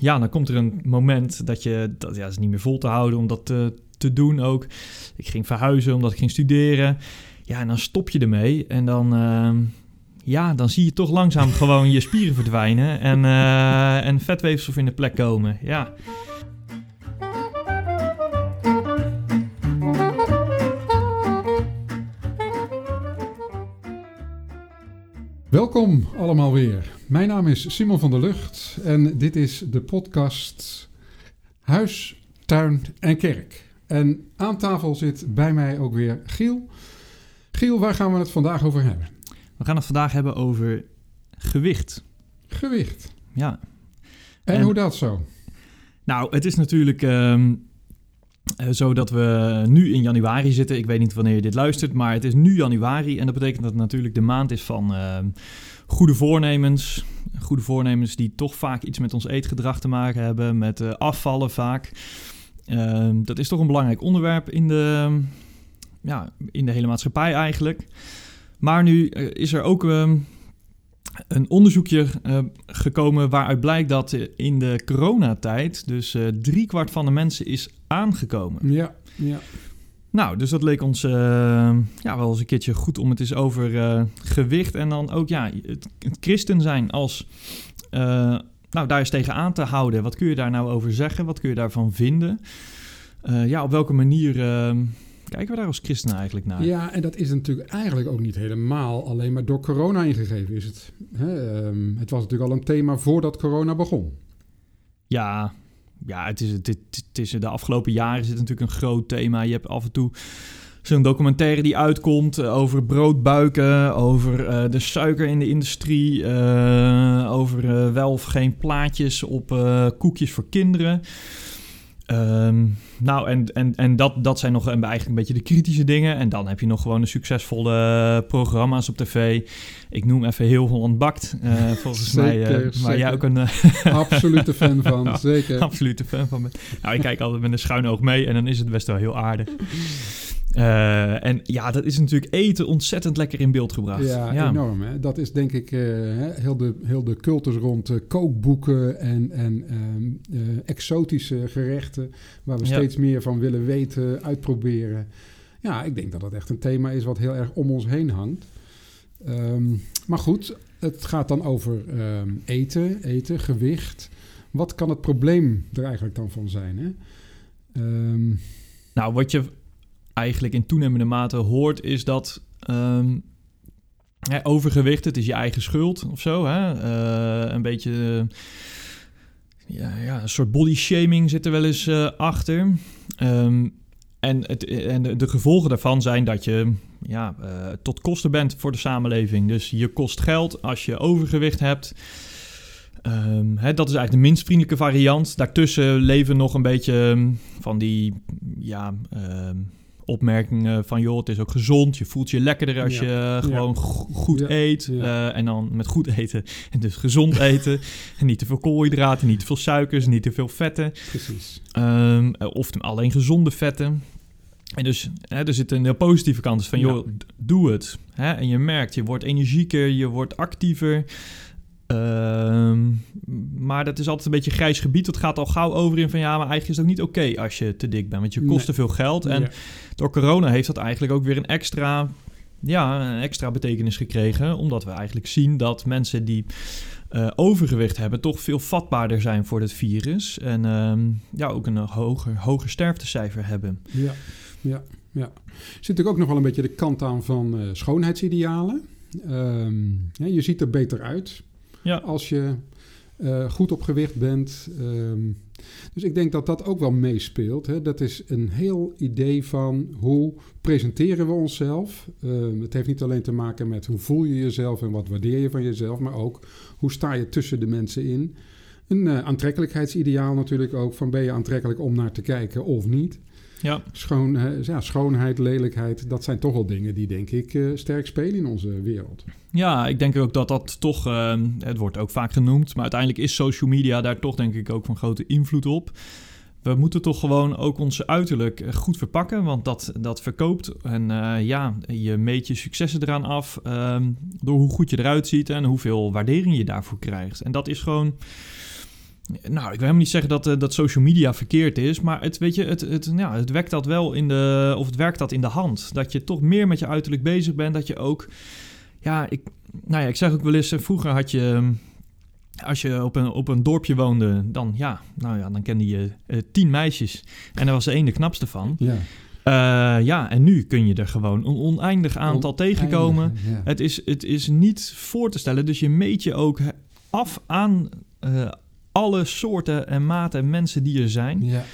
ja, dan komt er een moment dat je, dat ja, is niet meer vol te houden om dat te, te doen ook. Ik ging verhuizen omdat ik ging studeren. Ja, en dan stop je ermee en dan, ehm, ja, dan zie je toch langzaam gewoon je spieren verdwijnen en, uh, en vetweefsel in de plek komen. Ja. Welkom allemaal weer. Mijn naam is Simon van der Lucht en dit is de podcast Huis, Tuin en Kerk. En aan tafel zit bij mij ook weer Giel. Giel, waar gaan we het vandaag over hebben? We gaan het vandaag hebben over gewicht. Gewicht? Ja. En, hoe dat zo? Nou, het is natuurlijk um, zo dat we nu in januari zitten. Ik weet niet wanneer je dit luistert, maar het is nu januari. En dat betekent dat het natuurlijk de maand is van uh, goede voornemens. Goede voornemens die toch vaak iets met ons eetgedrag te maken hebben, met uh, afvallen vaak. Uh, dat is toch een belangrijk onderwerp in de, ja, in de hele maatschappij eigenlijk. Maar nu is er ook ehm, een onderzoekje uh, gekomen waaruit blijkt dat in de coronatijd dus uh, driekwart van de mensen is aangekomen. Ja, ja. Nou, dus dat leek ons uh, ja, wel eens een keertje goed om het eens over gewicht en dan ook ja, het, het christen zijn als, nou daar eens tegen aan te houden. Wat kun je daar nou over zeggen? Wat kun je daarvan vinden? ja, op welke manier kijken we daar als christenen eigenlijk naar? Ja, en dat is natuurlijk eigenlijk ook niet helemaal alleen maar door corona ingegeven is het. Hè? Um, het was natuurlijk al een thema voordat corona begon. Ja, ja het, is, het, het is de afgelopen jaren is het natuurlijk een groot thema. Je hebt af en toe zo'n documentaire die uitkomt over broodbuiken, over uh, de suiker in de industrie, uh, over uh, wel of geen plaatjes op koekjes voor kinderen. Um, nou, en, en, en dat, dat zijn nog eigenlijk een beetje de kritische dingen. En dan heb je nog gewoon de succesvolle programma's op tv. Ik noem even heel Holland Bakt. Uh, volgens zeker, mij, uh, waar jij ook een... Absolute fan van, zeker. Absolute fan van. Nou, ik kijk altijd met een schuin oog mee en dan is het best wel heel aardig. Uh, en ja, dat is natuurlijk eten ontzettend lekker in beeld gebracht. Ja, ja. enorm. Hè? Dat is denk ik uh, heel, de, heel de cultus rond uh, kookboeken en, en exotische gerechten... waar we ja. steeds meer van willen weten, uitproberen. Ja, ik denk dat dat echt een thema is wat heel erg om ons heen hangt. Um, maar goed, het gaat dan over um, eten, eten, gewicht. Wat kan het probleem er eigenlijk dan van zijn? Hè? Um, nou, wat je eigenlijk in toenemende mate hoort, is dat um, hè, overgewicht, het is je eigen schuld of zo. Hè? Uh, een beetje, uh, ja, een soort body shaming zit er wel eens uh, achter. Um, en, het, en de, gevolgen daarvan zijn dat je ja, tot kosten bent voor de samenleving. Dus je kost geld als je overgewicht hebt. Um, dat is eigenlijk de minst vriendelijke variant. Daartussen leven nog een beetje van die ja, opmerkingen van joh, het is ook gezond. Je voelt je lekkerder als ja. je gewoon ja. goed ja. eet. Uh, en dan met goed eten en dus gezond eten. en niet te veel koolhydraten, niet te veel suikers, niet te veel vetten. Precies. Um, of alleen gezonde vetten. En dus hè, er zit een positieve kant van joh, doe het. Hè? En je merkt, je wordt energieker, je wordt actiever. Uh, maar dat is altijd een beetje grijs gebied. Dat gaat al gauw over in van ja, maar eigenlijk is het ook niet oké okay als je te dik bent. Want je kost nee. te veel geld. En ja. door corona heeft dat eigenlijk ook weer een extra, ja, een extra betekenis gekregen. Omdat we eigenlijk zien dat mensen die uh, overgewicht hebben, toch veel vatbaarder zijn voor het virus. En uh, ja, ook een hoger, hoger sterftecijfer hebben. Ja, ja, ja. Zit natuurlijk ook nog wel een beetje de kant aan van uh, schoonheidsidealen. Um, ja, je ziet er beter uit ja. als je uh, goed op gewicht bent. Um, dus ik denk dat dat ook wel meespeelt. Hè. Dat is een heel idee van hoe presenteren we onszelf. Uh, het heeft niet alleen te maken met hoe voel je jezelf en wat waardeer je van jezelf, maar ook hoe sta je tussen de mensen in. Een uh, aantrekkelijkheidsideaal natuurlijk ook, van ben je aantrekkelijk om naar te kijken of niet. Ja. Schoon, uh, ja, schoonheid, lelijkheid, dat zijn toch wel dingen die denk ik uh, sterk spelen in onze wereld. Ja, ik denk ook dat dat toch, uh, het wordt ook vaak genoemd, maar uiteindelijk is social media daar toch denk ik ook van grote invloed op. We moeten toch gewoon ook ons uiterlijk goed verpakken, want dat, dat verkoopt. En uh, ja, je meet je successen eraan af um, door hoe goed je eruit ziet en hoeveel waardering je daarvoor krijgt. En dat is gewoon Nou, ik wil helemaal niet zeggen dat, uh, dat social media verkeerd is, maar het, weet je, het, het, ja, het wekt dat wel in de, of het werkt dat in de hand. Dat je toch meer met je uiterlijk bezig bent, dat je ook, ja, ik, nou ja, ik zeg ook wel eens, vroeger had je, als je op een, op een dorpje woonde, dan ja, nou ja, dan kende je uh, tien meisjes en er was er één de knapste van. Ja. Uh, ja, en nu kun je er gewoon een oneindig aantal tegenkomen. Het, is, het is niet voor te stellen, dus je meet je ook af aan uh, alle soorten en maten en mensen die er zijn. Ja.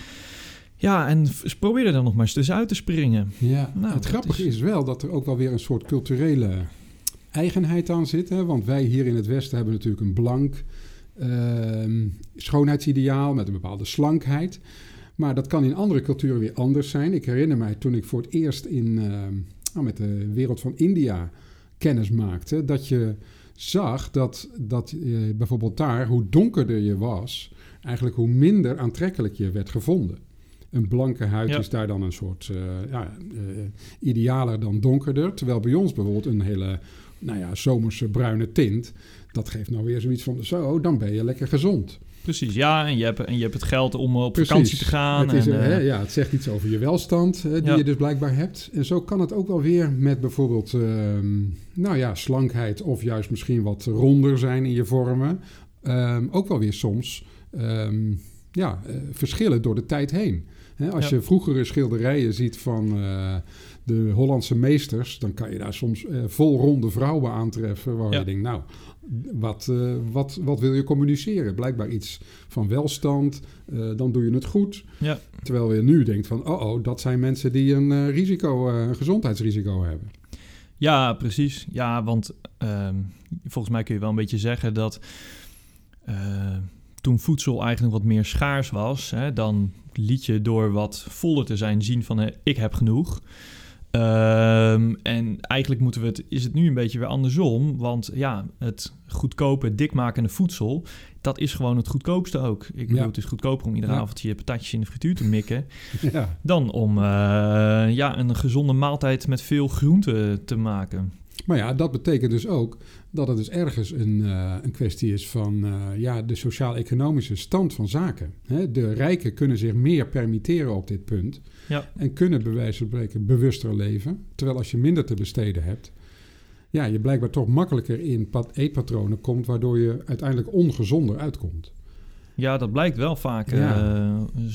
Ja, en probeer er dan nog maar eens tussenuit te springen. Ja, nou, het grappige is... is... wel dat er ook wel weer een soort culturele eigenheid aan zit. Hè? Want wij hier in het Westen hebben natuurlijk een blank uh, schoonheidsideaal met een bepaalde slankheid. Maar dat kan in andere culturen weer anders zijn. Ik herinner mij toen ik voor het eerst in, uh, met de wereld van India kennis maakte, dat je zag dat, dat uh, bijvoorbeeld daar, hoe donkerder je was, eigenlijk hoe minder aantrekkelijk je werd gevonden. Een blanke huid is daar dan een soort uh, ja, idealer dan donkerder. Terwijl bij ons bijvoorbeeld een hele nou ja, zomerse bruine tint, dat geeft nou weer zoiets van, zo, dan ben je lekker gezond. Precies, ja, en je hebt, en je hebt het geld om op vakantie te gaan. Het, is, en, hè, ja, het zegt iets over je welstand, die je dus blijkbaar hebt. En zo kan het ook wel weer met bijvoorbeeld, ehm, nou ja, slankheid of juist misschien wat ronder zijn in je vormen. Um, ook wel weer soms um, ja, verschillen door de tijd heen. Hè, als je vroegere schilderijen ziet van de Hollandse meesters, dan kan je daar soms uh, vol ronde vrouwen aantreffen waar ja. je denkt, nou, wat, uh, wat, wat wil je communiceren? Blijkbaar iets van welstand, uh, dan doe je het goed. Ja. Terwijl je nu denkt van, oh oh, dat zijn mensen die een risico, een gezondheidsrisico hebben. Ja, precies. Ja, want ehm, volgens mij kun je wel een beetje zeggen dat toen voedsel eigenlijk wat meer schaars was, hè, dan liet je door wat voller te zijn zien van ik heb genoeg. Um, en eigenlijk moeten we het, is het nu een beetje weer andersom. Want ja, het goedkope, dikmakende voedsel, dat is gewoon het goedkoopste ook. Ik bedoel, ja. het is goedkoper om iedere ja. avond je patatjes in de frituur te mikken. ja. Dan om uh, ja, een gezonde maaltijd met veel groente te maken. Maar ja, dat betekent dus ook dat het dus ergens een, uh, een kwestie is van uh, ja, de sociaal-economische stand van zaken. Hè? De rijken kunnen zich meer permitteren op dit punt. Ja. En kunnen bij wijze van spreken bewuster leven. Terwijl als je minder te besteden hebt, ja, je blijkbaar toch makkelijker in eetpatronen komt, waardoor je uiteindelijk ongezonder uitkomt. Ja, dat blijkt wel vaak ja. Uh,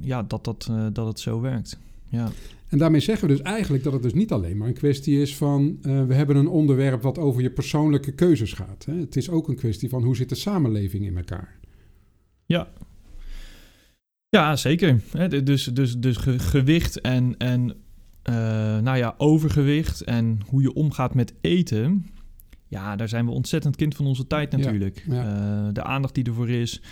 ja, dat, dat, uh, dat het zo werkt. Ja. En daarmee zeggen we dus eigenlijk dat het dus niet alleen maar een kwestie is van uh, we hebben een onderwerp wat over je persoonlijke keuzes gaat. Hè? Het is ook een kwestie van hoe zit de samenleving in elkaar. Ja, ja, zeker. Dus, dus, dus gewicht en, en uh, nou ja, overgewicht en hoe je omgaat met eten. Ja, daar zijn we ontzettend kind van onze tijd natuurlijk. Ja, ja. Uh, de aandacht die ervoor is,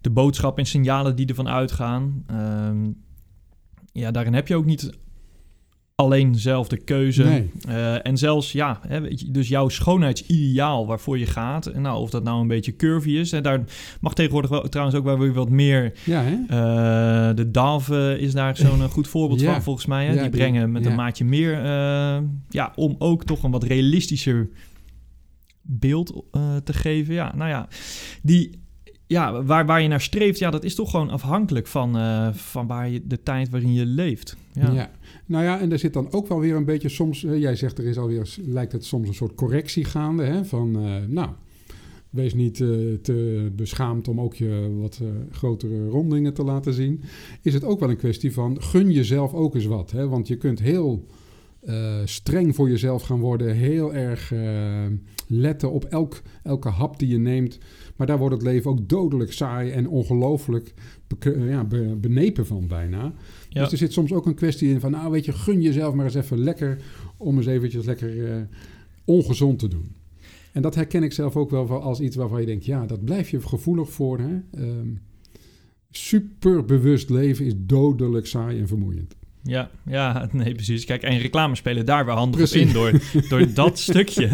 de boodschap en signalen die ervan uitgaan. Uh, ja, daarin heb je ook niet alleen zelf de keuze. Nee. Uh, en zelfs, ja, hè, dus jouw schoonheidsideaal waarvoor je gaat. Nou, of dat nou een beetje curvy is. En daar mag tegenwoordig wel, trouwens ook wel weer wat meer. Ja, hè? Uh, de Dave is daar zo'n goed voorbeeld ja. van, volgens mij. Hè? Ja, die brengen met een maatje meer. Uh, ja, om ook toch een wat realistischer beeld te geven. Ja, nou ja, die ja, waar, waar je naar streeft, ja, dat is toch gewoon afhankelijk van, uh, van waar je, de tijd waarin je leeft. Ja. nou ja, en er zit dan ook wel weer een beetje soms, uh, jij zegt er is alweer, lijkt het soms een soort correctie gaande, hè, van uh, nou, wees niet te beschaamd om ook je wat grotere rondingen te laten zien. Is het ook wel een kwestie van gun jezelf ook eens wat, hè, want je kunt heel streng voor jezelf gaan worden, heel erg letten op elk, elke hap die je neemt. Maar daar wordt het leven ook dodelijk saai en ongelooflijk ja, benepen van bijna. Ja. Dus er zit soms ook een kwestie in van, nou weet je, gun jezelf maar eens even lekker om eens eventjes lekker uh, ongezond te doen. En dat herken ik zelf ook wel als iets waarvan je denkt, ja, dat blijf je gevoelig voor. Hè? Um, super bewust leven is dodelijk saai en vermoeiend. Ja, ja, nee, precies. Kijk, en reclames spelen daar weer handig op in door, door dat stukje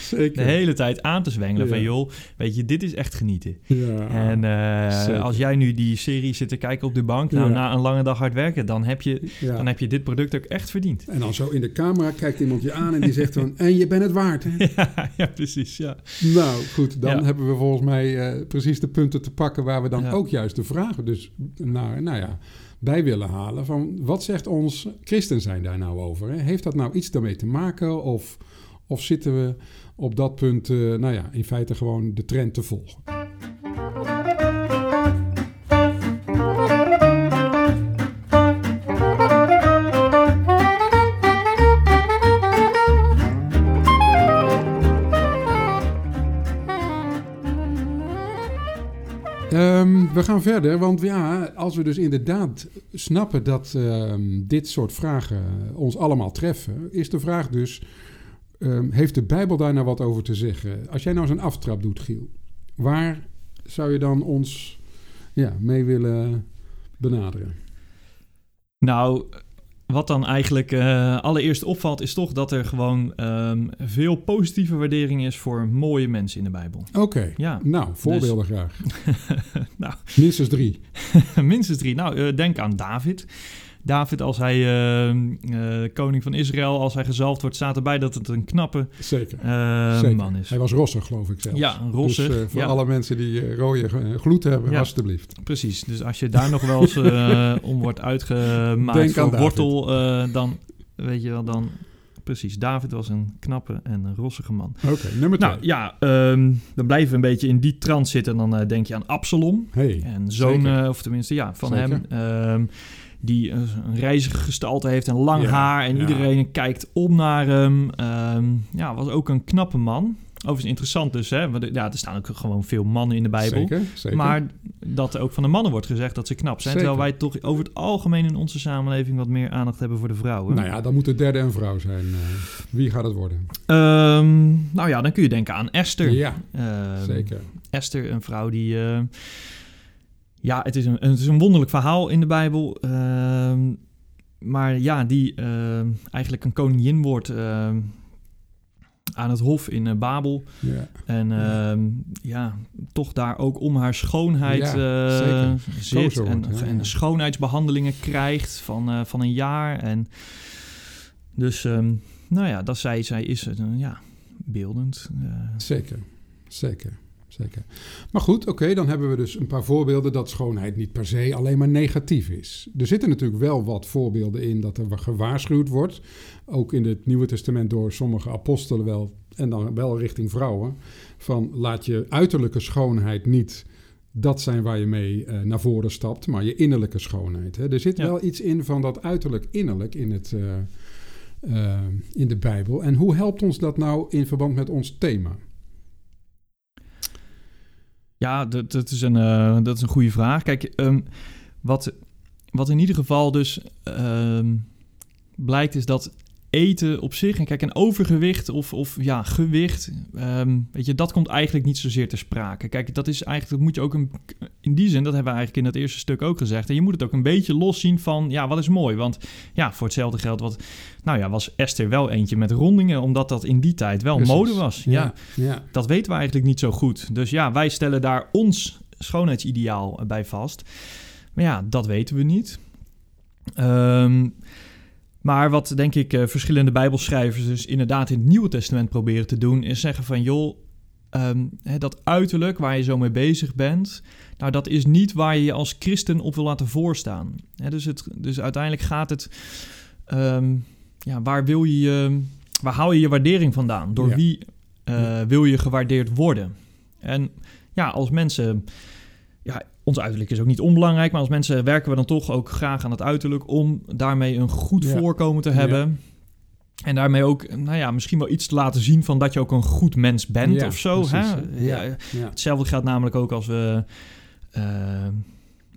Zeker. de hele tijd aan te zwengelen. Van joh, weet je, dit is echt genieten. Ja, en uh, als jij nu die serie zit te kijken op de bank, nou na een lange dag hard werken, dan heb, je, dan heb je dit product ook echt verdiend. En dan zo in de camera kijkt iemand je aan en die zegt dan, en je bent het waard. Hè? Ja, ja, precies. Ja. Nou goed, dan hebben we volgens mij uh, precies de punten te pakken waar we dan ook juist de vragen dus naar, nou ja bij willen halen. Van wat zegt ons christen zijn daar nou over? Hè? Heeft dat nou iets daarmee te maken? Of, of zitten we op dat punt, uh, nou ja, in feite gewoon de trend te volgen? We gaan verder, want ja, als we dus inderdaad snappen dat ehm, dit soort vragen ons allemaal treffen, is de vraag dus: ehm, heeft de Bijbel daar nou wat over te zeggen? Als jij nou zo'n aftrap doet, Giel, waar zou je dan ons ja, mee willen benaderen? Nou, wat dan eigenlijk uh, allereerst opvalt, is toch dat er gewoon um, veel positieve waardering is voor mooie mensen in de Bijbel. Oké, ja. nou, voorbeelden dus... graag. nou. Minstens drie. Minstens drie. Nou, uh, denk aan David. David, als hij uh, uh, koning van Israël, als hij gezalfd wordt, staat erbij dat het een knappe Zeker. Uh, Zeker. man is. Hij was rossig, geloof ik zelfs. Ja, rossig. Dus voor alle mensen die rode gloed hebben, ja. alstublieft. Precies, dus als je daar nog wel eens om wordt uitgemaakt Denk voor wortel, dan weet je wel, dan precies. David was een knappe en een rossige man. Oké, nummer twee. Nou ja, um, dan blijven we een beetje in die trant zitten. Dan uh, denk je aan Absalom. Hey, en zoon, uh, of tenminste ja, van Zeker. hem. Um, die een reizige gestalte heeft en lang haar. En iedereen kijkt om naar hem. Um, ja, was ook een knappe man. Overigens interessant dus, hè? Want, ja, er staan ook gewoon veel mannen in de Bijbel. Zeker, zeker. Maar dat er ook van de mannen wordt gezegd dat ze knap zijn. Zeker. Terwijl wij toch over het algemeen in onze samenleving wat meer aandacht hebben voor de vrouwen. Nou ja, dan moet de derde een vrouw zijn. Uh, wie gaat het worden? Um, nou ja, dan kun je denken aan Esther. Ja, um, zeker. Esther, een vrouw die... Uh, ja, het is, een, het is een wonderlijk verhaal in de Bijbel. Uh, maar ja, die uh, eigenlijk een koningin wordt uh, aan het hof in uh, Babel. Ja. En ja. ja. toch daar ook om haar schoonheid ja, zit. En, en schoonheidsbehandelingen krijgt van, van een jaar. En dus, um, nou ja, dat zij, zij is ja, beeldend. zeker, zeker zeker. Maar goed, oké, dan hebben we dus een paar voorbeelden dat schoonheid niet per se alleen maar negatief is. Er zitten natuurlijk wel wat voorbeelden in dat er gewaarschuwd wordt. Ook in het Nieuwe Testament door sommige apostelen wel, en dan wel richting vrouwen. Van laat je uiterlijke schoonheid niet dat zijn waar je mee uh, naar voren stapt, maar je innerlijke schoonheid. Hè. Er zit wel iets in van dat uiterlijk innerlijk in, het, uh, uh, in de Bijbel. En hoe helpt ons dat nou in verband met ons thema? Ja, dat, dat, is, een, uh, dat is een goede vraag. Kijk, um, wat, wat in ieder geval dus um, blijkt is dat eten op zich, en kijk, een overgewicht of, of ja, gewicht, um, weet je, dat komt eigenlijk niet zozeer ter sprake. Kijk, dat is eigenlijk, dat moet je ook een, in die zin, dat hebben we eigenlijk in dat eerste stuk ook gezegd. En je moet het ook een beetje loszien van, ja, wat is mooi? Want ja, voor hetzelfde geld, wat, nou ja, was Esther wel eentje met rondingen, omdat dat in die tijd wel mode was. Ja, ja, dat weten we eigenlijk niet zo goed. Dus ja, wij stellen daar ons schoonheidsideaal bij vast. Maar ja, dat weten we niet. Um, maar wat denk ik uh, verschillende Bijbelschrijvers dus inderdaad in het Nieuwe Testament proberen te doen, is zeggen van joh, um, hè, dat uiterlijk waar je zo mee bezig bent, nou dat is niet waar je je als christen op wil laten voorstaan. Dus, het, dus uiteindelijk gaat het, um, ja, waar wil je, je, waar haal je je waardering vandaan? Door wie uh, wil je gewaardeerd worden? En ja, als mensen ja, ons uiterlijk is ook niet onbelangrijk, maar als mensen werken we dan toch ook graag aan het uiterlijk om daarmee een goed voorkomen te hebben. En daarmee ook, nou ja, misschien wel iets te laten zien van dat je ook een goed mens bent ja, of zo. hè? Ja, Hetzelfde geldt namelijk ook als we uh,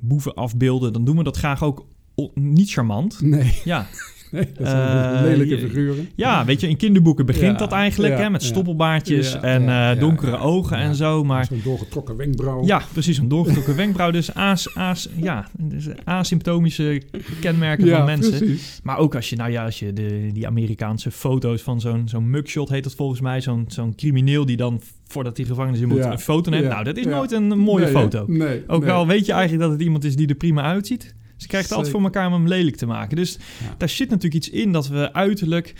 boeven afbeelden. Dan doen we dat graag ook niet charmant. Nee. Ja. Nee, dat zijn lelijke figuren. Ja, weet je, in kinderboeken begint dat eigenlijk, hè, met stoppelbaartjes en donkere ogen en zo. Maar zo'n doorgetrokken wenkbrauw. Ja, precies, een doorgetrokken wenkbrauw. Dus, as, as, ja, dus asymptomische kenmerken van mensen. Precies. Maar ook als je, nou ja, als je de, die Amerikaanse foto's van zo'n zo'n mugshot heet dat volgens mij, zo'n zo'n crimineel die dan voordat hij gevangenis in moet een foto neemt. Nou, dat is nooit een mooie foto. Nee, ook al weet je eigenlijk dat het iemand is die er prima uitziet. Ze krijgt het altijd voor elkaar om hem lelijk te maken. Dus daar zit natuurlijk iets in dat we uiterlijk...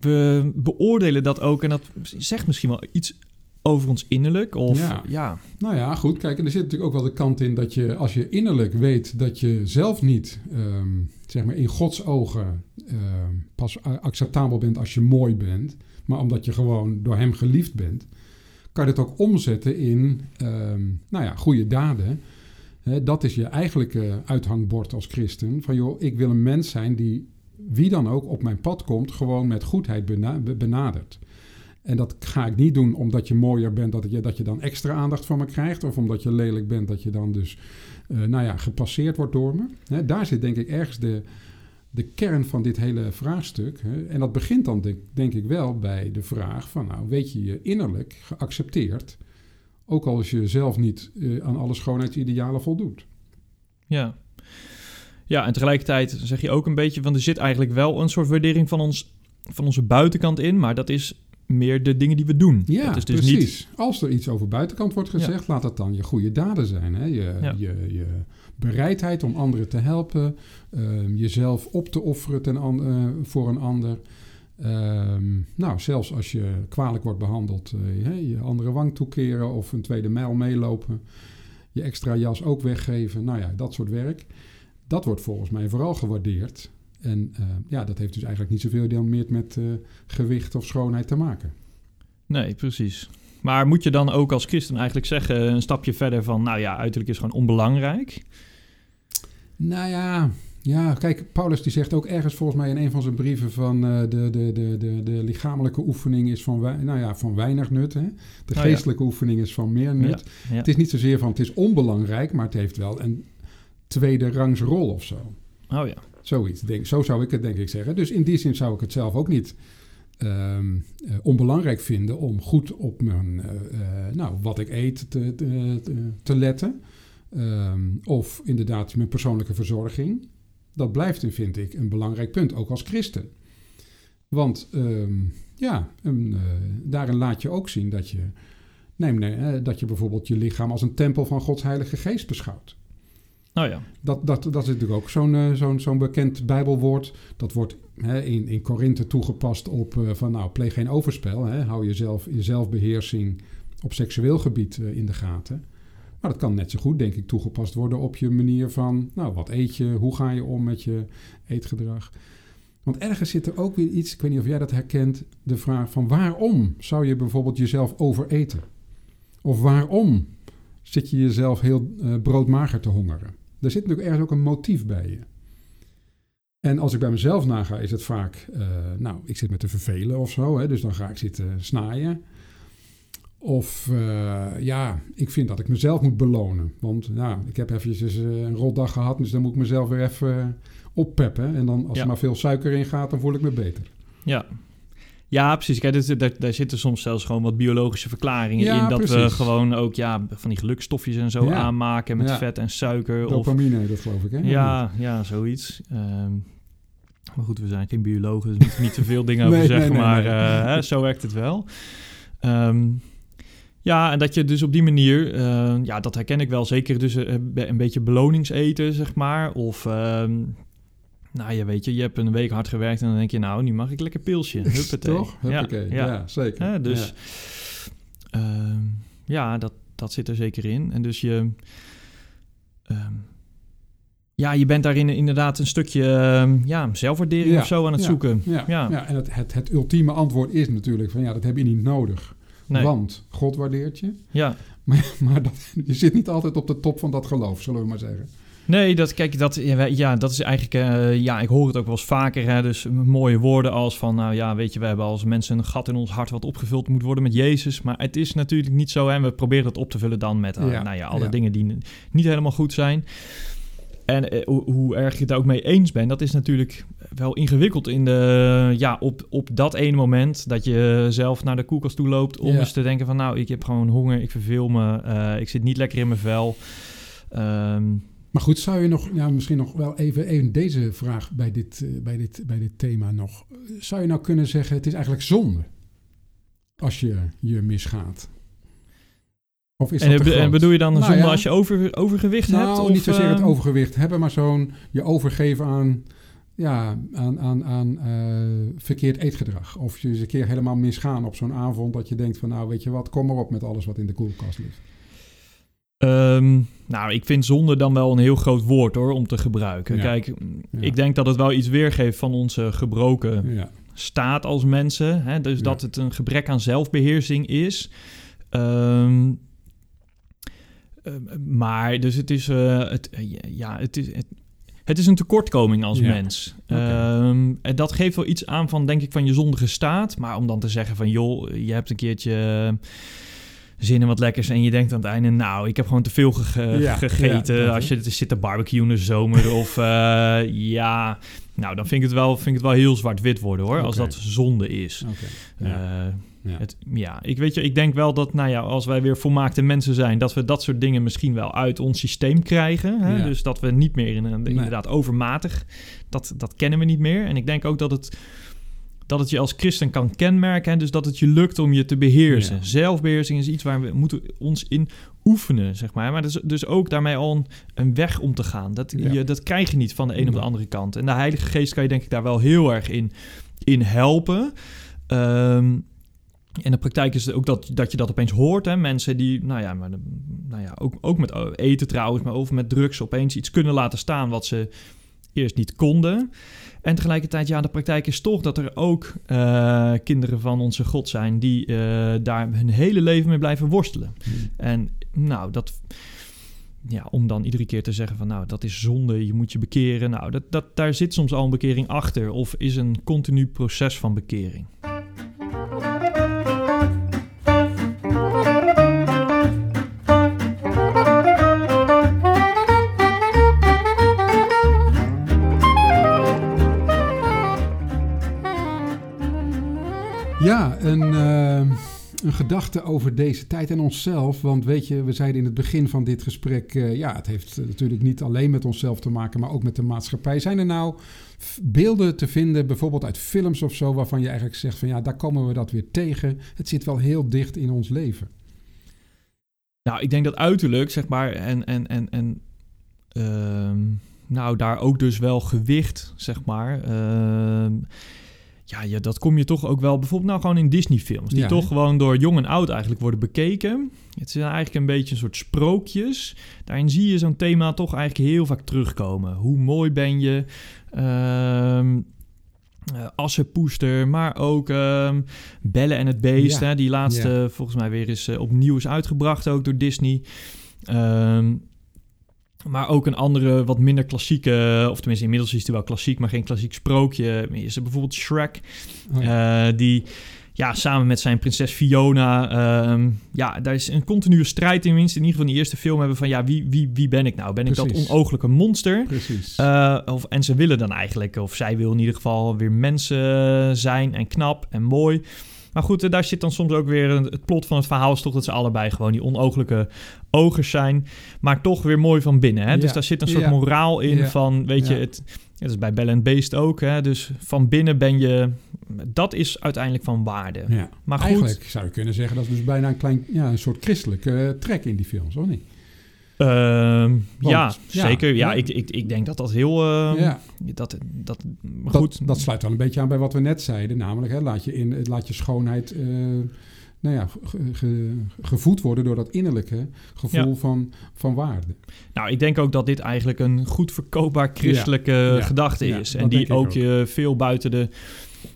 We beoordelen dat ook. En dat zegt misschien wel iets over ons innerlijk. Of, ja. ja. Nou ja, goed. Kijk, en er zit natuurlijk ook wel de kant in dat je, als je innerlijk weet dat je zelf niet, ehm, zeg maar, in Gods ogen ehm, pas acceptabel bent als je mooi bent, maar omdat je gewoon door Hem geliefd bent, kan je het ook omzetten in, ehm, nou ja, goede daden dat is je eigenlijke uithangbord als christen. Van joh, ik wil een mens zijn die wie dan ook op mijn pad komt, gewoon met goedheid benadert. En dat ga ik niet doen omdat je mooier bent, dat je, dat je dan extra aandacht van me krijgt. Of omdat je lelijk bent, dat je dan dus, uh, nou ja, gepasseerd wordt door me. daar zit denk ik ergens de, de kern van dit hele vraagstuk. En dat begint dan denk, denk ik wel bij de vraag van, nou, weet je je innerlijk geaccepteerd ook als je zelf niet uh, aan alle schoonheidsidealen voldoet. Ja. Ja, en tegelijkertijd zeg je ook een beetje van er zit eigenlijk wel een soort waardering van, ons, van onze buitenkant in, maar dat is meer de dingen die we doen. Ja, dat is dus precies. Niet... Als er iets over buitenkant wordt gezegd, laat dat dan je goede daden zijn. Hè? Je, je, je bereidheid om anderen te helpen, uh, jezelf op te offeren ten uh, voor een ander. Ehm, nou, zelfs als je kwalijk wordt behandeld, uh, je andere wang toekeren of een tweede mijl meelopen, je extra jas ook weggeven, nou ja, dat soort werk. Dat wordt volgens mij vooral gewaardeerd. En uh, ja, dat heeft dus eigenlijk niet zoveel meer met uh, gewicht of schoonheid te maken. Nee, precies. Maar moet je dan ook als christen eigenlijk zeggen, een stapje verder van, nou ja, uiterlijk is gewoon onbelangrijk? Nou ja, ja, kijk, Paulus die zegt ook ergens volgens mij in een van zijn brieven van uh, de, de, de, de, de lichamelijke oefening is van, nou ja, van weinig nut. Hè? De oh, geestelijke oefening is van meer nut. Het is niet zozeer van het is onbelangrijk, maar het heeft wel een tweede rangs rol of zo. Oh ja. Zoiets, denk, zo zou ik het denk ik zeggen. Dus in die zin zou ik het zelf ook niet um, uh, onbelangrijk vinden om goed op mijn, uh, nou, wat ik eet te, te, te letten. Um, of inderdaad mijn persoonlijke verzorging. Dat blijft, vind ik, een belangrijk punt, ook als christen. Want um, ja, um, daarin laat je ook zien dat je, neem, nee, dat je bijvoorbeeld je lichaam als een tempel van Gods Heilige Geest beschouwt. Nou ja. Dat, dat, dat is natuurlijk ook zo'n uh, zo'n zo'n bekend Bijbelwoord. Dat wordt hè, in, in Korinthe toegepast op uh, van nou, pleeg geen overspel. Hè, hou jezelf in zelfbeheersing op seksueel gebied in de gaten. Maar dat kan net zo goed, denk ik, toegepast worden op je manier van, nou, wat eet je, hoe ga je om met je eetgedrag. Want ergens zit er ook weer iets, ik weet niet of jij dat herkent, de vraag van waarom zou je bijvoorbeeld jezelf overeten? Of waarom zit je jezelf heel uh, broodmager te hongeren? Er zit natuurlijk ergens ook een motief bij je. En als ik bij mezelf naga, is het vaak, uh, nou, ik zit me te vervelen of zo, hè, dus dan ga ik zitten snaaien. Of uh, ja, ik vind dat ik mezelf moet belonen. Want ja, ik heb eventjes uh, een rotdag gehad, dus dan moet ik mezelf weer even uh, oppeppen. En dan als er maar veel suiker in gaat, dan voel ik me beter. Ja, ja, precies. Kijk, dus, daar, daar, zitten soms zelfs gewoon wat biologische verklaringen in. Dat we gewoon ook ja, van die gelukstofjes en zo aanmaken met vet en suiker. Dopamine, of, dat geloof ik, hè? Ja, ja zoiets. Um, maar goed, we zijn geen biologen, dus moeten niet te veel dingen over zeggen. Nee, maar hè, zo werkt het wel. Um, ja, en dat je dus op die manier, uh, ja, dat herken ik wel zeker, dus uh, een beetje beloningseten, zeg maar. Of, uh, nou je weet je, je hebt een week hard gewerkt en dan denk je, nou, nu mag ik lekker pilsje. Huppatee. Toch? Huppakee, ja, ja. zeker. dus ja, ehm, ja dat, dat zit er zeker in. En dus je, ehm, ja, je bent daarin inderdaad een stukje ja, zelfwaardering of zo aan het zoeken. Ja, ja. en het, het, het ultieme antwoord is natuurlijk van, ja, dat heb je niet nodig. Want God waardeert je. Ja. Maar, maar dat, je zit niet altijd op de top van dat geloof, zullen we maar zeggen. Nee, dat, kijk, dat, ja, dat is eigenlijk, uh, ja, ik hoor het ook wel eens vaker. Hè, dus mooie woorden als van, nou ja, weet je, we hebben als mensen een gat in ons hart wat opgevuld moet worden met Jezus. Maar het is natuurlijk niet zo en we proberen het op te vullen dan met, uh, nou ja, alle dingen die niet helemaal goed zijn. En hoe, hoe erg je het ook mee eens bent, dat is natuurlijk wel ingewikkeld in de, ja, op, op dat ene moment dat je zelf naar de koelkast toe loopt om eens te denken van nou, ik heb gewoon honger, ik verveel me, ik zit niet lekker in mijn vel. Um, maar goed, zou je nog, ja, misschien nog wel even, even deze vraag bij dit, uh, bij, dit, bij dit thema nog. Zou je nou kunnen zeggen, het is eigenlijk zonde als je je misgaat? Of is en, dat en bedoel je dan nou, ja. als je over, overgewicht nou, hebt? Nou, niet zozeer het overgewicht hebben, maar zo'n je overgeven aan, ja, aan, aan, aan uh, verkeerd eetgedrag. Of je eens een keer helemaal misgaan op zo'n avond dat je denkt van nou weet je wat, kom maar op met alles wat in de koelkast ligt. Um, nou, ik vind zonde dan wel een heel groot woord hoor, om te gebruiken. Kijk, ik denk dat het wel iets weergeeft van onze gebroken ja. staat als mensen. Hè? Dus dat het een gebrek aan zelfbeheersing is. Um, maar dus het is, uh, het, ja, het is, het, het, is een tekortkoming als mens. Okay. Um, en dat geeft wel iets aan van, denk ik, van je zondige staat. Maar om dan te zeggen van, joh, je hebt een keertje zin in wat lekkers en je denkt aan het einde, nou, ik heb gewoon te veel gegeten. als je zit te barbecue in de zomer of uh, ja, nou, dan vind ik het wel, vind ik het wel heel zwart-wit worden hoor, als dat zonde is. Okay. Uh, ja. Het, ja, ik weet je, ik denk wel dat, nou ja, als wij weer volmaakte mensen zijn, dat we dat soort dingen misschien wel uit ons systeem krijgen. Hè? Ja. Dus dat we niet meer in inderdaad overmatig, dat, dat kennen we niet meer. En ik denk ook dat het dat het je als christen kan kenmerken. Dus dat het je lukt om je te beheersen. Zelfbeheersing is iets waar we moeten ons in oefenen, zeg maar. Maar is dus ook daarmee al een, een weg om te gaan. Dat, je, dat krijg je niet van de een op de andere kant. En de Heilige Geest kan je denk ik daar wel heel erg in, in helpen. Um, in de praktijk is het ook dat, dat je dat opeens hoort. Hè? Mensen die, nou ja, maar, nou ja ook, ook met eten trouwens, maar over met drugs opeens iets kunnen laten staan wat ze eerst niet konden. En tegelijkertijd, ja, de praktijk is toch dat er ook uh, kinderen van onze God zijn die uh, daar hun hele leven mee blijven worstelen. Hmm. En nou, dat, ja, om dan iedere keer te zeggen van nou, dat is zonde, je moet je bekeren. Nou, dat, dat, daar zit soms al een bekering achter of is een continu proces van bekering. Een gedachte over deze tijd en onszelf. Want weet je, we zeiden in het begin van dit gesprek... Uh, ja, het heeft natuurlijk niet alleen met onszelf te maken... maar ook met de maatschappij. Zijn er nou beelden te vinden, bijvoorbeeld uit films of zo... waarvan je eigenlijk zegt van ja, daar komen we dat weer tegen. Het zit wel heel dicht in ons leven. Nou, ik denk dat uiterlijk, zeg maar, en... en, en, en uh, nou, daar ook dus wel gewicht, zeg maar... Uh, ja, ja, dat kom je toch ook wel bijvoorbeeld nou gewoon in Disney-films. Die toch gewoon door jong en oud eigenlijk worden bekeken. Het zijn eigenlijk een beetje een soort sprookjes. Daarin zie je zo'n thema toch eigenlijk heel vaak terugkomen. Hoe mooi ben je? Uh, Assenpoester, maar ook uh, Bellen en het Beest. Hè, die laatste volgens mij weer eens uh, opnieuw is uitgebracht ook door Disney. Um, maar ook een andere, wat minder klassieke, of tenminste inmiddels is het wel klassiek, maar geen klassiek sprookje. Is er bijvoorbeeld Shrek, oh ja. uh, die ja, samen met zijn prinses Fiona, uh, ja, daar is een continue strijd in minst in ieder geval in die eerste film hebben van, ja, wie, wie, wie ben ik nou? Ben ik dat onogelijke monster? Precies. Uh, of, en ze willen dan eigenlijk, of zij wil in ieder geval weer mensen zijn en knap en mooi. Maar goed, eh, daar zit dan soms ook weer het plot van het verhaal is toch dat ze allebei gewoon die onogelijke ogers zijn, maar toch weer mooi van binnen. Hè? Dus daar zit een soort moraal in van, weet je, het, het is bij Bell and Beast ook. Hè? Dus van binnen ben je, dat is uiteindelijk van waarde. Maar goed, eigenlijk zou je kunnen zeggen dat is dus bijna een klein, ja, een soort christelijke trek in die films, of niet? Uh, ja, zeker. Ja, Ik, ik, ik denk dat dat heel. Uh, ja. dat, dat, goed. Dat, dat, sluit wel een beetje aan bij wat we net zeiden. Namelijk, hè, laat, je in, laat je schoonheid. Uh, nou ja, ge, gevoed worden door dat innerlijke gevoel van, van waarde. Nou, ik denk ook dat dit eigenlijk een goed verkoopbaar christelijke gedachte is. en die ook, je veel buiten de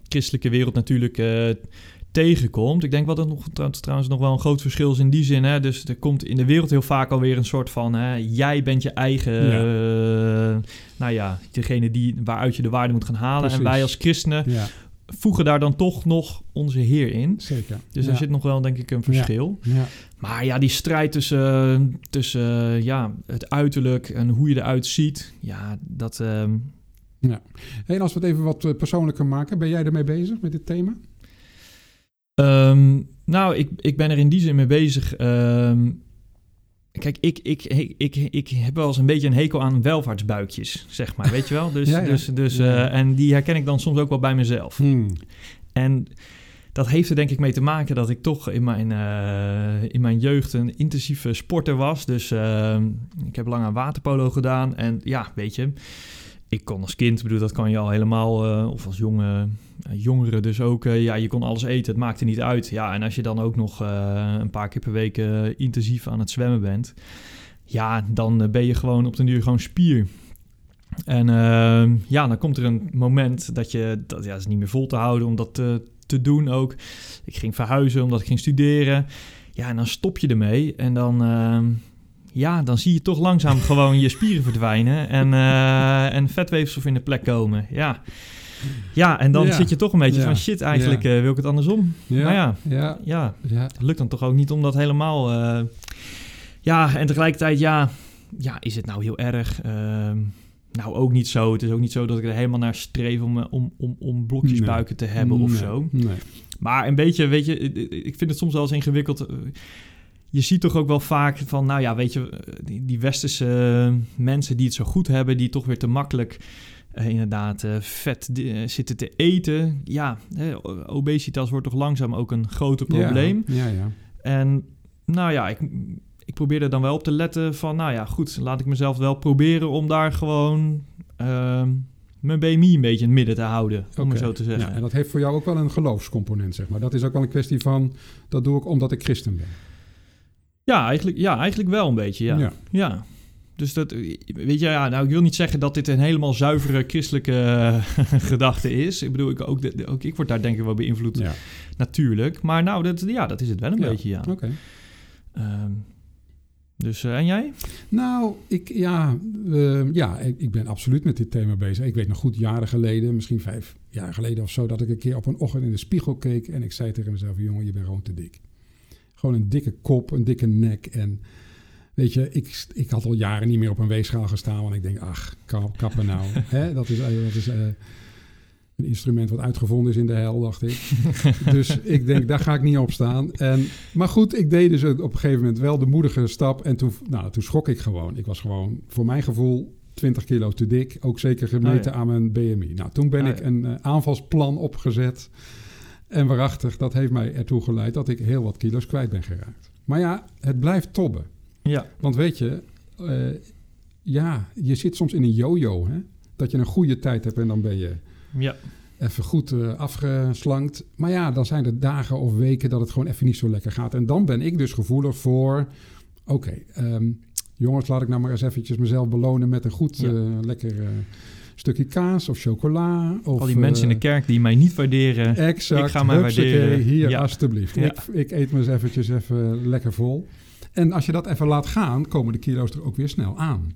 christelijke wereld natuurlijk uh, tegenkomt. Ik denk wat er nog trouwens nog wel een groot verschil is in die zin. Hè? Dus er komt in de wereld heel vaak alweer een soort van... Hè, jij bent je eigen... Ja. Uh, nou ja, degene die, waaruit je de waarde moet gaan halen. En wij als christenen... Ja. voegen daar dan toch nog onze Heer in. Zeker. Dus ja. er zit nog wel, denk ik, een verschil. Ja. Maar ja, die strijd tussen, tussen ja, het uiterlijk en hoe je eruit ziet, ja, dat... ehm, Ja. En als we het even wat eh, persoonlijker maken, ben jij ermee bezig met dit thema? Ehm, nou, ik, ik ben er in die zin mee bezig. Ehm, kijk, ik, ik, ik, ik, ik heb wel eens een beetje een hekel aan welvaartsbuikjes, zeg maar. Weet je wel? Dus, Ja, ja. Dus, dus, eh, en die herken ik dan soms ook wel bij mezelf. Hmm. En dat heeft er denk ik mee te maken dat ik toch in mijn, eh, in mijn jeugd een intensieve sporter was. Dus ehm, ik heb lang aan waterpolo gedaan. En ja, weet je, ik kon als kind, bedoel, dat kan je al helemaal, eh, of als jonge, eh, jongere dus ook. eh, ja, je kon alles eten, het maakte niet uit. Ja, en als je dan ook nog een paar keer per week intensief aan het zwemmen bent. Ja, dan ben je gewoon op den duur gewoon spier. En ehm, ja, dan komt er een moment dat je, dat ja, is niet meer vol te houden om dat te, te doen ook. Ik ging verhuizen omdat ik ging studeren. Ja, en dan stop je ermee en dan, ehm, ja, dan zie je toch langzaam gewoon je spieren verdwijnen en, eh, en vetweefsel in de plek komen. Ja, ja en dan Ja. zit je toch een beetje Ja. van shit, eigenlijk eh, wil ik het andersom. Ja. Maar ja, Ja. ja, Ja. het lukt dan toch ook niet om dat helemaal... eh, ja, en tegelijkertijd, ja, ja, is het nou heel erg? Ehm, nou, ook niet zo. Het is ook niet zo dat ik er helemaal naar streef om, om, om, om blokjes Nee. buiken te hebben of zo. Nee. Maar een beetje, weet je, ik vind het soms wel eens ingewikkeld. Eh, Je ziet toch ook wel vaak van, nou ja, weet je, eh, die, die westerse mensen die het zo goed hebben, die toch weer te makkelijk eh, inderdaad eh, vet eh, zitten te eten. Ja, eh, obesitas wordt toch langzaam ook een groter probleem. Ja, ja. ja. En nou ja, ik, ik probeer er dan wel op te letten van, nou ja, goed, laat ik mezelf wel proberen om daar gewoon ehm, mijn BMI een beetje in het midden te houden, om maar zo te zeggen. Ja, en dat heeft voor jou ook wel een geloofscomponent, zeg maar. Dat is ook wel een kwestie van, dat doe ik omdat ik christen ben. Ja, eigenlijk, ja, eigenlijk wel een beetje, ja. Ja. ja. Dus dat, weet je, ja, nou, ik wil niet zeggen dat dit een helemaal zuivere christelijke eh, gedachte is. Ik bedoel, ik, ook, de- ook ik word daar denk ik wel beïnvloed, Ja, natuurlijk. Maar nou, dat, ja, dat is het wel een Ja. beetje, ja. oké. Ehm, dus, eh, en jij? Nou, ik, ja, eh, ja ik, ik ben absoluut met dit thema bezig. Ik weet nog goed, jaren geleden, misschien vijf jaar geleden of zo, dat ik een keer op een ochtend in de spiegel keek en ik zei tegen mezelf, jongen, je bent gewoon te dik. Gewoon een dikke kop, een dikke nek en weet je, ik, ik had al jaren niet meer op een weegschaal gestaan, want ik denk, ach, kap, kappen nou. Dat is, eh, dat is eh, een instrument wat uitgevonden is in de hel, dacht ik. dus ik denk, daar ga ik niet op staan. En, maar goed, ik deed dus op een gegeven moment wel de moedige stap. En toen, nou, toen schrok ik gewoon. Ik was gewoon, voor mijn gevoel, 20 kilo te dik. Ook zeker gemeten ja. aan mijn BMI. Nou, toen ben Oh ik een eh, aanvalsplan opgezet. En waarachtig, dat heeft mij ertoe geleid dat ik heel wat kilo's kwijt ben geraakt. Maar ja, het blijft tobben. Ja, Want weet je, eh, ja, je zit soms in een yo-yo. Hè? Dat je een goede tijd hebt en dan ben je ja, even goed eh, afgeslankt. Maar ja, dan zijn er dagen of weken dat het gewoon even niet zo lekker gaat. En dan ben ik dus gevoelig voor... Oké, ehm, jongens, laat ik nou maar eens eventjes mezelf belonen... met een goed, Ja. eh, lekker stukje kaas of chocola. Of, al die mensen in de eh, kerk die mij niet waarderen. Exact, Ik ga mij waarderen. Hier, Ja. alstublieft. Ja. Ik, ik eet me eens eventjes even lekker vol. En als je dat even laat gaan, komen de kilo's er ook weer snel aan.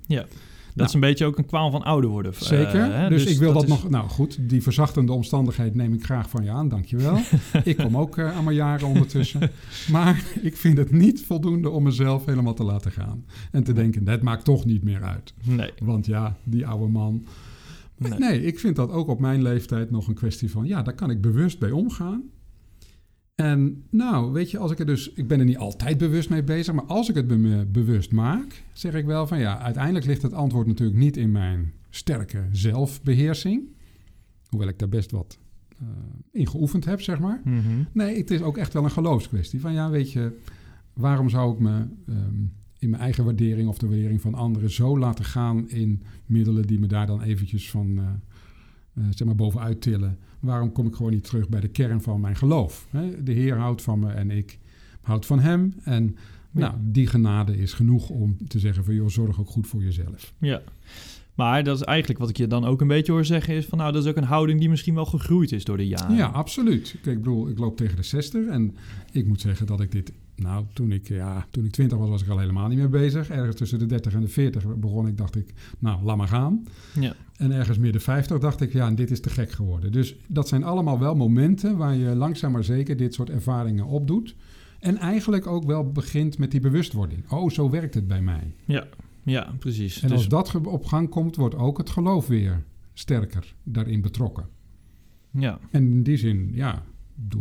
Dat is een beetje ook een kwaal van ouder worden. Nou. Zeker. Eh, hè? dus, ik wil dat, is- nog... Nou goed, die verzachtende omstandigheid neem ik graag van je aan. Dankjewel. ik kom ook eh, aan mijn jaren ondertussen. Maar ik vind het niet voldoende om mezelf helemaal te laten gaan. En te denken, dat maakt toch niet meer uit. Nee, Want ja, die oude man... Nee. nee, ik vind dat ook op mijn leeftijd nog een kwestie van... Ja, daar kan ik bewust bij omgaan. En nou, weet je, als ik er dus... Ik ben er niet altijd bewust mee bezig, maar als ik het me bewust maak... zeg ik wel van ja, uiteindelijk ligt het antwoord natuurlijk niet in mijn sterke zelfbeheersing. Hoewel ik daar best wat eh, in geoefend heb, zeg maar. Mhm. Nee, het is ook echt wel een geloofskwestie. Van ja, weet je, waarom zou ik me ehm, in mijn eigen waardering of de waardering van anderen zo laten gaan in middelen die me daar dan eventjes van eh, zeg maar bovenuit tillen? Waarom kom ik gewoon niet terug bij de kern van mijn geloof? Hè? De Heer houdt van me en ik houd van Hem. En nou, die genade is genoeg om te zeggen van joh, zorg ook goed voor jezelf. Ja. Maar dat is eigenlijk wat ik je dan ook een beetje hoor zeggen is van nou, dat is ook een houding die misschien wel gegroeid is door de jaren. Ja, absoluut. Kijk, ik bedoel, ik loop tegen de 60 en ik moet zeggen dat ik dit Nou, toen ik, ja, toen ik 20 was, was ik al helemaal niet meer bezig. Ergens tussen de 30 en de 40 begon ik, dacht ik, nou, laat maar gaan. Ja. En ergens meer de 50 dacht ik, ja, dit is te gek geworden. Dus dat zijn allemaal wel momenten waar je langzaam maar zeker dit soort ervaringen opdoet. En eigenlijk ook wel begint met die bewustwording. Oh, zo werkt het bij mij. Ja, ja precies. En dus... als dat op gang komt, wordt ook het geloof weer sterker daarin betrokken. Ja. En in die zin, ja,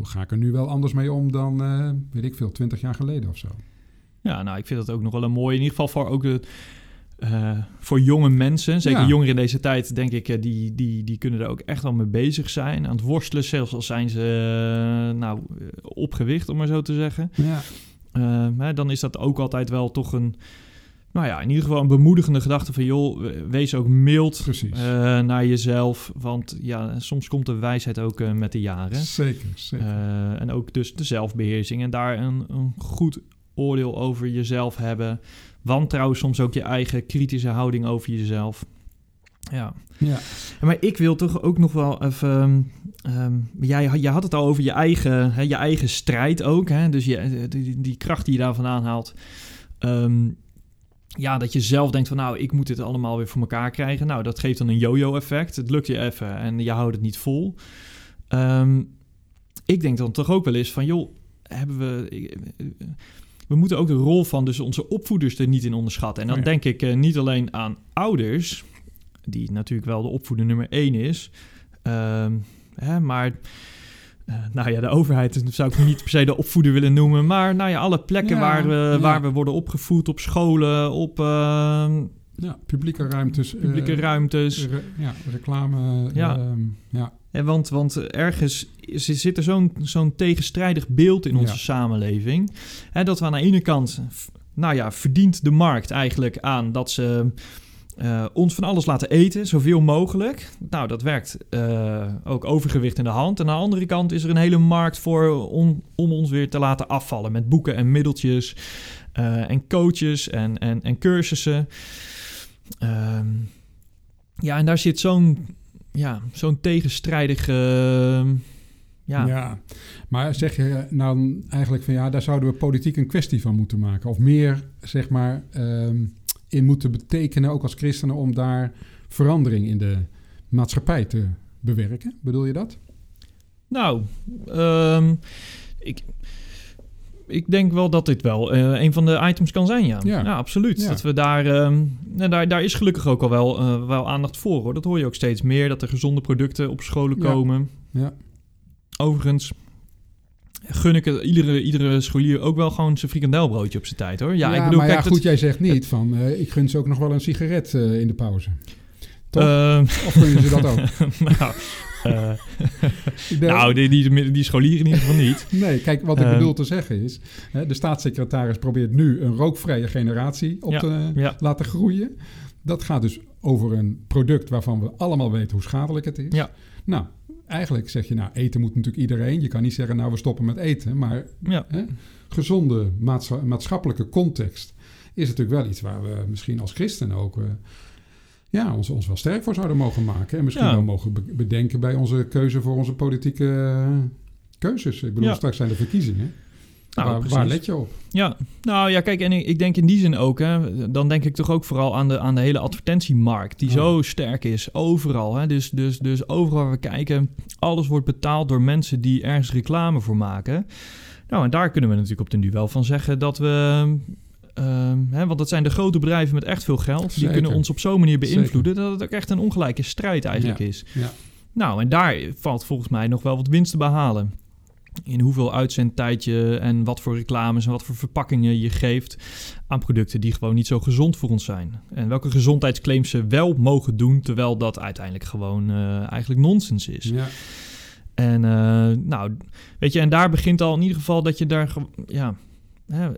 ga ik er nu wel anders mee om dan, uh, weet ik veel, twintig jaar geleden of zo. Ja, nou, ik vind dat ook nog wel een mooi. In ieder geval voor ook de, uh, voor jonge mensen, zeker jongeren in deze tijd, denk ik, uh, die, die, die kunnen er ook echt wel mee bezig zijn. Aan het worstelen, zelfs al zijn ze nou, opgewicht, om maar zo te zeggen. Ja. Hè, dan is dat ook altijd wel toch een nou ja, in ieder geval een bemoedigende gedachte van... joh, wees ook mild uh, naar jezelf. Want ja, soms komt de wijsheid ook uh, met de jaren. Zeker, zeker. Uh, en ook dus de zelfbeheersing. En daar een, een, goed oordeel over jezelf hebben. Wantrouwen soms ook je eigen kritische houding over jezelf. Ja. ja. Maar ik wil toch ook nog wel even... Um, jij, jij had het al over je eigen, hè, je eigen strijd ook. Hè? Dus je, die, die kracht die je daar vandaan haalt... Um, ja, dat je zelf denkt van nou, ik moet dit allemaal weer voor elkaar krijgen. Nou, dat geeft dan een yo-yo effect. Het lukt je even en je houdt het niet vol. Um, ik denk dan toch ook wel eens van joh, hebben we... We moeten ook de rol van dus onze opvoeders er niet in onderschatten. En dan oh denk ik uh, niet alleen aan ouders, die natuurlijk wel de opvoeder nummer één is. Um, hè, maar uh, nou ja, de overheid zou ik niet per se de opvoeder willen noemen. Maar nou ja, alle plekken ja, waar, we, ja. waar we worden opgevoed, op scholen, op... Uh, ja, publieke ruimtes. Publieke uh, ruimtes. Re, ja, reclame. Ja. Ehm, ja. En want, want ergens zit er zo'n zo'n tegenstrijdig beeld in onze samenleving. Hè, dat we aan de ene kant... Nou ja, verdient de markt eigenlijk aan dat ze uh, ons van alles laten eten, zoveel mogelijk. Nou, dat werkt uh, ook overgewicht in de hand. En aan de andere kant is er een hele markt voor om, ons weer te laten afvallen met boeken en middeltjes uh, en coaches en, en, en cursussen. Ehm, ja, en daar zit zo'n ja, zo'n tegenstrijdige. Ja. ja, maar zeg je nou eigenlijk van ja, daar zouden we politiek een kwestie van moeten maken? Of meer, zeg maar. Um in moeten betekenen, ook als christenen, om daar verandering in de maatschappij te bewerken? Bedoel je dat? Nou, um, ik, ik denk wel dat dit wel uh, een van de items kan zijn, ja. Ja, ja absoluut. Ja. Dat we daar, um, daar, daar is gelukkig ook al wel, uh, wel aandacht voor, hoor. Dat hoor je ook steeds meer, dat er gezonde producten op scholen komen. Ja. Overigens, gun ik iedere, iedere scholier ook wel gewoon zijn frikandelbroodje op zijn tijd hoor. Ja, ja ik bedoel, maar kijk, ja, goed, jij zegt niet van uh, ik gun ze ook nog wel een sigaret uh, in de pauze. Toch? Uh, of gun je ze dat ook? nou, uh, nou die, die, die scholieren in ieder geval niet. nee, kijk, wat ik bedoel te zeggen is... Hè, de staatssecretaris probeert nu een rookvrije generatie op ja, te laten groeien. Dat gaat dus over een product waarvan we allemaal weten hoe schadelijk het is. Ja. Nou, eigenlijk zeg je, nou, eten moet natuurlijk iedereen. Je kan niet zeggen, nou, we stoppen met eten. Maar ja. hè, gezonde maatschappelijke context is natuurlijk wel iets waar we misschien als christenen ook... Uh, ja, ons, ons wel sterk voor zouden mogen maken. En misschien ja. wel mogen bedenken bij onze keuze voor onze politieke uh, keuzes. Ik bedoel, ja. straks zijn de verkiezingen. Nou, waar, waar, let je op? Ja, nou ja, kijk, en ik, ik, denk in die zin ook, hè, dan denk ik toch ook vooral aan de, aan de hele advertentiemarkt, die oh. zo sterk is, overal. Hè, dus, dus, dus overal waar we kijken, alles wordt betaald door mensen die ergens reclame voor maken. Nou, en daar kunnen we natuurlijk op den wel van zeggen dat we... Uh, hè, want dat zijn de grote bedrijven met echt veel geld. Zeker. Die kunnen ons op zo'n manier beïnvloeden... Zeker. dat het ook echt een ongelijke strijd eigenlijk ja. is. Ja. Nou, en daar valt volgens mij nog wel wat winst te behalen in hoeveel uitzendtijd je en wat voor reclames en wat voor verpakkingen je geeft aan producten die gewoon niet zo gezond voor ons zijn. En welke gezondheidsclaims ze wel mogen doen, terwijl dat uiteindelijk gewoon uh, eigenlijk nonsens is. Ja. En uh, nou, weet je, en daar begint al in ieder geval dat je daar, ja, hè,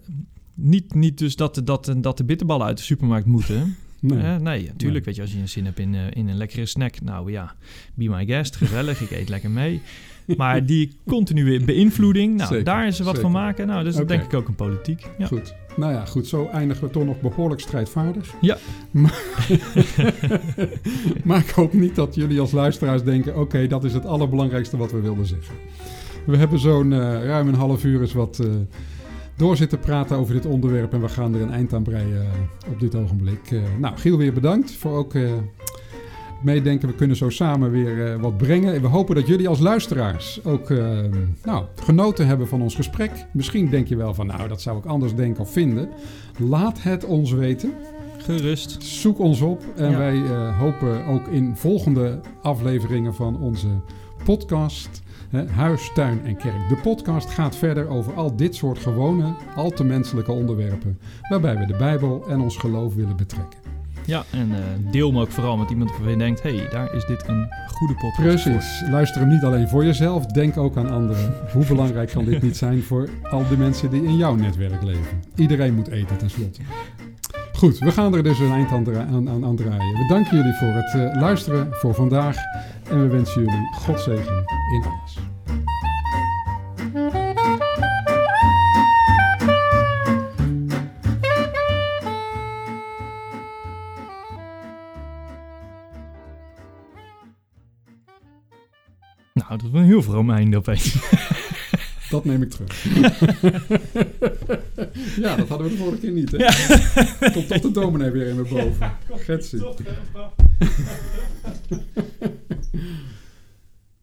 niet, niet dus dat, dat, dat de bitterballen uit de supermarkt moeten. Nee, nee natuurlijk. Nee. Weet je, als je zin hebt in, uh, in een lekkere snack, nou ja, be my guest, gezellig, ik eet lekker mee. Maar die continue beïnvloeding, nou, zeker, daar is er wat zeker. van maken. Nou, dus okay. dat denk ik ook een politiek. Ja. Goed. Nou ja, goed. Zo eindigen we toch nog behoorlijk strijdvaardig. Ja. Maar, maar ik hoop niet dat jullie als luisteraars denken... oké, okay, dat is het allerbelangrijkste wat we wilden zeggen. We hebben zo'n uh, ruim een half uur eens wat... Uh, door zitten praten over dit onderwerp. En we gaan er een eind aan breien op dit ogenblik. nou, Giel, weer bedankt voor ook meedenken. We kunnen zo samen weer wat brengen. En we hopen dat jullie als luisteraars ook nou, genoten hebben van ons gesprek. Misschien denk je wel van, nou, dat zou ik anders denken of vinden. Laat het ons weten. Gerust. Zoek ons op en wij uh, hopen ook in volgende afleveringen van onze podcast hè, Huis, Tuin en Kerk. De podcast gaat verder over al dit soort gewone, al te menselijke onderwerpen, waarbij we de Bijbel en ons geloof willen betrekken. Ja, en uh, deel hem ook vooral met iemand waarvan je denkt, hé, hey, daar is dit een goede podcast Precies. Luister hem niet alleen voor jezelf, denk ook aan anderen. Hoe belangrijk kan dit niet zijn voor al die mensen die in jouw netwerk leven? Iedereen moet eten tenslotte. Goed, we gaan er dus een eind aan, aan, aan draaien. We danken jullie voor het uh, luisteren voor vandaag en we wensen jullie God zegen in alles. Nou, dat is wel een heel vroom einde opeens. Dat neem ik terug. ja, dat hadden we de vorige keer niet. Hè? Ja. Komt toch de dominee weer in me boven. Ja,